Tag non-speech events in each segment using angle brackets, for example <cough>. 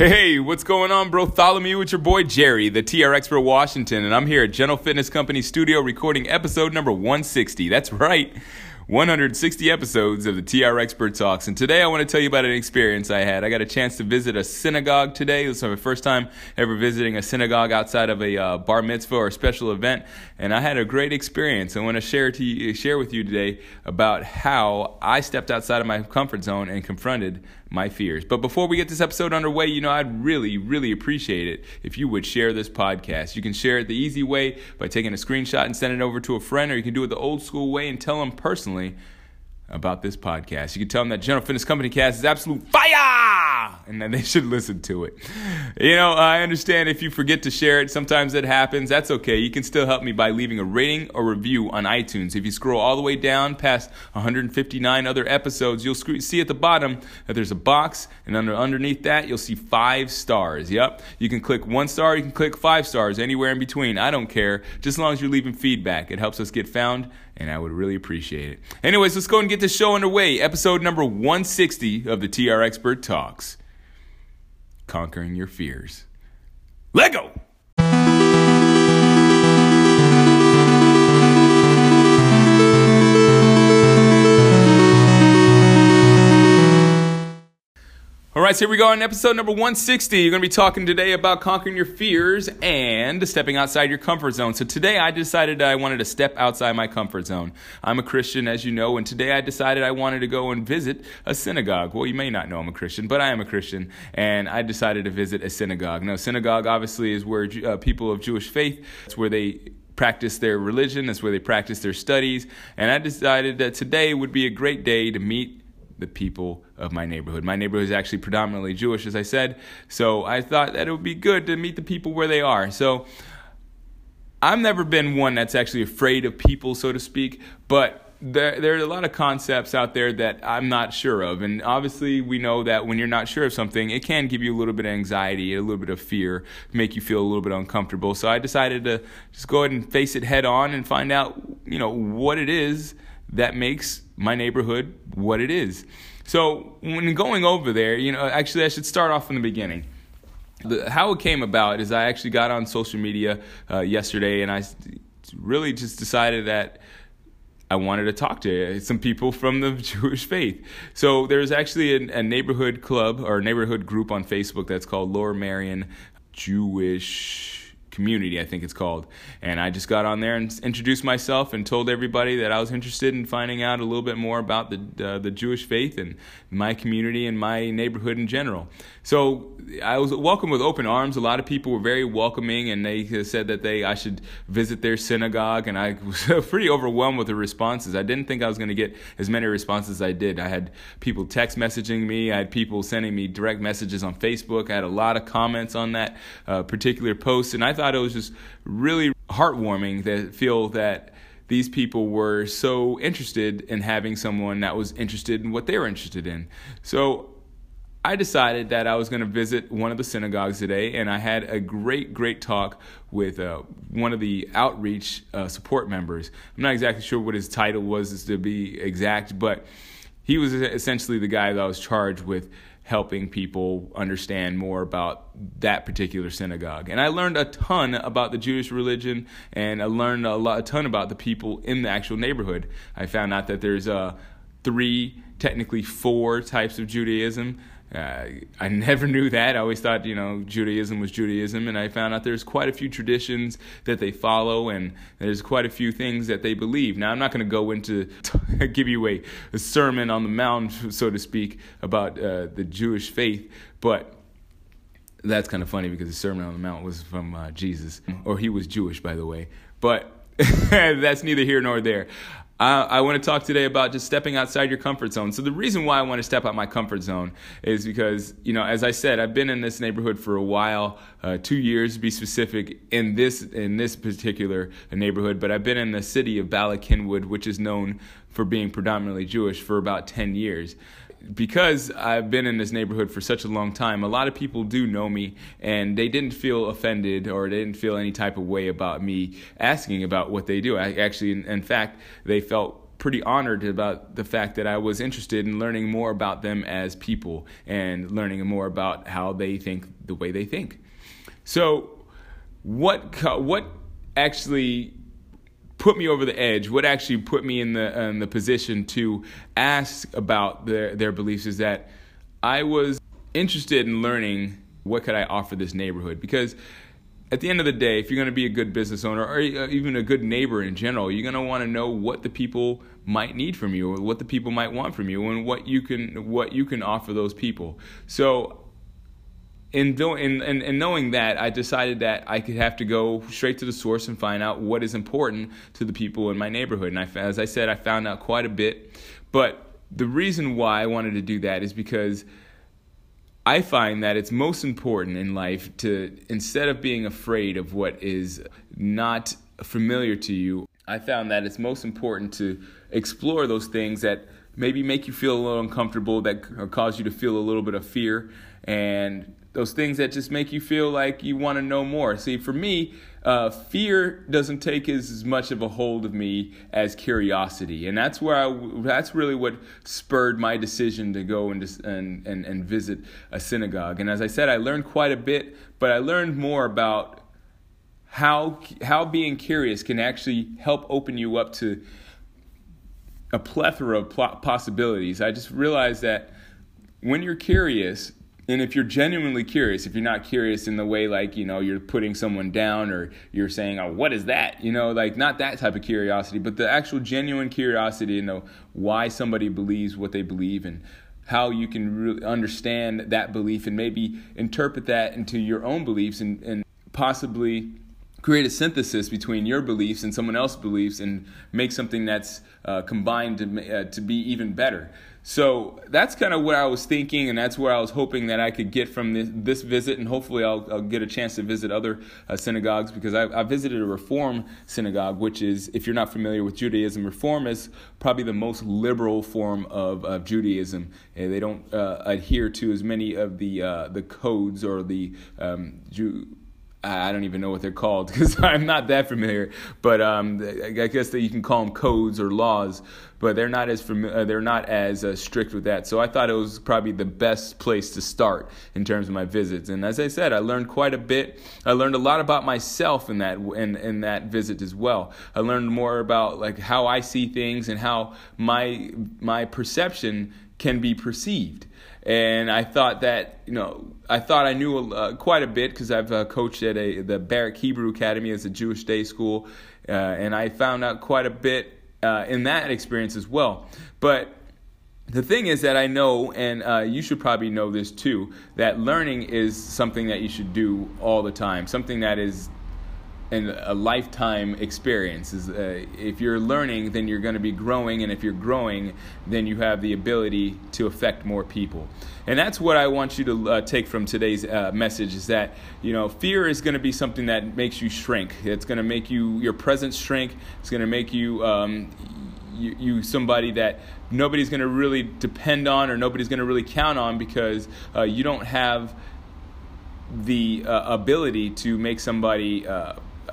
Hey, what's going on, bro? Bartholomew? It's your boy Jerry, the TR Expert Washington, and I'm here at General Fitness Company studio recording episode number 160. That's right. 160 episodes of the TR Expert Talks. And today I want to tell you about an experience I had. I got a chance to visit a synagogue today. This is my first time ever visiting a synagogue outside of a uh, bar mitzvah or special event. And I had a great experience. I want to share, to you, share with you today about how I stepped outside of my comfort zone and confronted my fears. But before we get this episode underway, you know, I'd really, really appreciate it if you would share this podcast. You can share it the easy way by taking a screenshot and sending it over to a friend, or you can do it the old school way and tell them personally about this podcast. You can tell them that General Fitness Company cast is absolute fire, and then they <laughs> should listen to it. You know, I understand if you forget to share it, sometimes it happens. That's okay. You can still help me by leaving a rating or review on iTunes. If you scroll all the way down past 159 other episodes, you'll see at the bottom that there's a box, and under underneath that, you'll see five stars. Yep. You can click one star, you can click five stars, anywhere in between. I don't care, just as long as you're leaving feedback. It helps us get found and I would really appreciate it. Anyways, let's go and get this show underway. Episode number 160 of the TR Expert Talks Conquering Your Fears. Lego! All right, so here we go on episode number 160. You're going to be talking today about conquering your fears and stepping outside your comfort zone. So today I decided I wanted to step outside my comfort zone. I'm a Christian, as you know, and today I decided I wanted to go and visit a synagogue. Well, you may not know I'm a Christian, but I am a Christian, and I decided to visit a synagogue. Now, synagogue obviously is where uh, people of Jewish faith, it's where they practice their religion, that's where they practice their studies, and I decided that today would be a great day to meet the people of my neighborhood. My neighborhood is actually predominantly Jewish, as I said, so I thought that it would be good to meet the people where they are. So I've never been one that's actually afraid of people, so to speak, but there, there are a lot of concepts out there that I'm not sure of. And obviously, we know that when you're not sure of something, it can give you a little bit of anxiety, a little bit of fear, make you feel a little bit uncomfortable. So I decided to just go ahead and face it head on and find out, you know, what it is that makes my neighborhood what it is. So when going over there, you know, actually I should start off from the beginning. The, how it came about is I actually got on social media uh, yesterday and I really just decided that I wanted to talk to some people from the <laughs> Jewish faith. So there's actually a, a neighborhood club or neighborhood group on Facebook that's called Lower Merion Jewish community, I think it's called. And I just got on there and introduced myself and told everybody that I was interested in finding out a little bit more about the uh, the Jewish faith and my community and my neighborhood in general. So I was welcomed with open arms. A lot of people were very welcoming, and they said that they I should visit their synagogue. And I was <laughs> pretty overwhelmed with the responses. I didn't think I was going to get as many responses as I did. I had people text messaging me. I had people sending me direct messages on Facebook. I had a lot of comments on that uh, particular post, and I thought it was just really heartwarming to feel that these people were so interested in having someone that was interested in what they were interested in. So I decided that I was going to visit one of the synagogues today, and I had a great, great talk with uh, one of the outreach uh, support members. I'm not exactly sure what his title was to be exact, but he was essentially the guy that I was charged with helping people understand more about that particular synagogue. And I learned a ton about the Jewish religion, and I learned a, lot, a ton about the people in the actual neighborhood. I found out that there's uh, three, technically four types of Judaism. Uh, I never <laughs> knew that. I always thought, you know, Judaism was Judaism, and I found out there's quite a few traditions that they follow, and there's quite a few things that they believe. Now, I'm not going to go into <laughs> give you a, a, sermon on the mount, so to speak, about uh, the Jewish faith, but that's kind of funny because the Sermon on the Mount was from uh, Jesus, or he was Jewish, by the way. But <laughs> that's neither here nor there. I, I want to talk today about just stepping outside your comfort zone. So the reason why I want to step out my comfort zone is because, you know, as I said, I've been in this neighborhood for a while, uh, two years to be specific, in this in this particular neighborhood. But I've been in the city of Bala Cynwyd, which is known for being predominantly Jewish, for about ten years because I've been in this neighborhood for such a long time, a lot of people do know me and they didn't feel offended or they didn't feel any type of way about me asking about what they do. I actually, in, in fact, they felt pretty honored about the fact that I was interested in learning more about them as people and learning more about how they think the way they think. So, what what actually put me over the edge? What actually put me in the in the position to ask about their their beliefs is that I was interested in learning what could I offer this neighborhood because at the end of the day, if you're going to be a good business owner or uh, even a good neighbor in general, you're going to want to know what the people might need from you, or what the people might want from you, and what you can what you can offer those people. So, in doing in, in, knowing that, I decided that I could have to go straight to the source and find out what is important to the people in my neighborhood. And I, as I said, I found out quite a bit. But the reason why I wanted to do that is because I find that it's most important in life to, instead of being afraid of what is not familiar to you, I found that it's most important to explore those things that maybe make you feel a little uncomfortable, that cause you to feel a little bit of fear, and those things that just make you feel like you want to know more. See, for me, uh, fear doesn't take as, as, much of a hold of me as curiosity, and that's where I, that's really what spurred my decision to go and, and and and visit a synagogue. And as I said, I learned quite a bit, but I learned more about how how being curious can actually help open you up to a plethora of possibilities. I just realized that when you're curious, and if you're genuinely curious, if you're not curious in the way like, you know, you're putting someone down or you're saying, oh, what is that? You know, like not that type of curiosity, but the actual genuine curiosity to know why somebody believes what they believe and how you can really understand that belief and maybe interpret that into your own beliefs and, and possibly create a synthesis between your beliefs and someone else's beliefs and make something that's uh, combined to, uh, to be even better. So that's kind of what I was thinking, and that's where I was hoping that I could get from this, this visit, and hopefully I'll, I'll, get a chance to visit other uh, synagogues because I, I, visited a Reform synagogue, which is, if you're not familiar with Judaism, Reform is probably the most liberal form of, of Judaism. And they don't uh, adhere to as many of the uh, the codes or the um, Jew I don't even know what they're called <laughs> because I'm not that familiar. But um, I guess that you can call them codes or laws, but they're not as familiar. Uh, they're not as uh, strict with that. So I thought it was probably the best place to start in terms of my visits. And as I said, I learned quite a bit. I learned a lot about myself in that in, in that visit as well. I learned more about like how I see things and how my my perception can be perceived and I thought that you know I thought I knew uh, quite a bit because I've uh, coached at a the Barrack Hebrew Academy as a Jewish day school, uh, and I found out quite a bit uh, in that experience as well. But the thing is that I know, and uh, you should probably know this too, that learning is something that you should do all the time, something that is and a lifetime experience. Is uh, if you're learning, then you're going to be growing, and if you're growing, then you have the ability to affect more people. And that's what I want you to uh, take from today's uh, message: is that you know fear is going to be something that makes you shrink. It's going to make you your presence shrink. It's going to make you. Um, you, you, somebody that nobody's going to really depend on or nobody's going to really count on because uh, you don't have the uh, ability to make somebody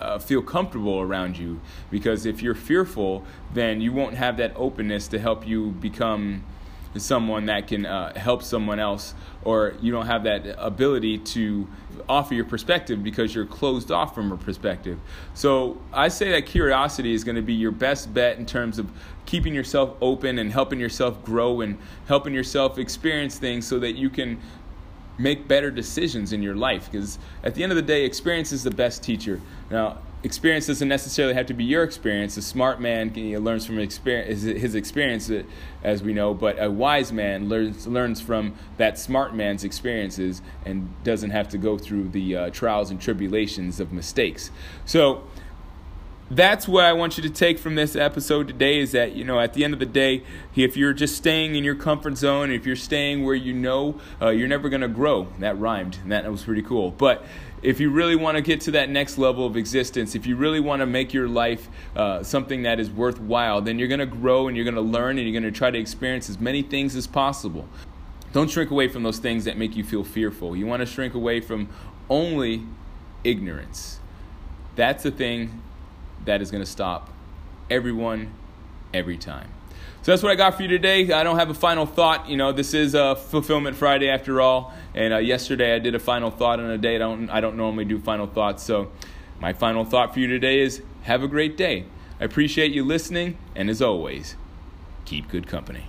uh, feel comfortable around you. Because if you're fearful, then you won't have that openness to help you become someone that can uh, help someone else, or you don't have that ability to offer your perspective because you're closed off from a perspective. So I say that curiosity is going to be your best bet in terms of keeping yourself open and helping yourself grow and helping yourself experience things so that you can make better decisions in your life because at the end of the day experience is the best teacher. Now experience doesn't necessarily have to be your experience. A smart man learns from experience, his experience as we know but a wise man learns, learns from that smart man's experiences and doesn't have to go through the uh, trials and tribulations of mistakes. So that's what I want you to take from this episode today is that, you know, at the end of the day, if you're just staying in your comfort zone, if you're staying where you know, uh, you're never going to grow. That rhymed, and that was pretty cool. But if you really want to get to that next level of existence, if you really want to make your life uh, something that is worthwhile, then you're going to grow and you're going to learn and you're going to try to experience as many things as possible. Don't shrink away from those things that make you feel fearful. You want to shrink away from only ignorance. That's the thing that is going to stop everyone every time. So that's what I got for you today. I don't have a final thought. You know, this is a Fulfillment Friday after all. And uh, yesterday I did a final thought on a day. I don't, I don't normally do final thoughts. So my final thought for you today is have a great day. I appreciate you listening. And as always, keep good company.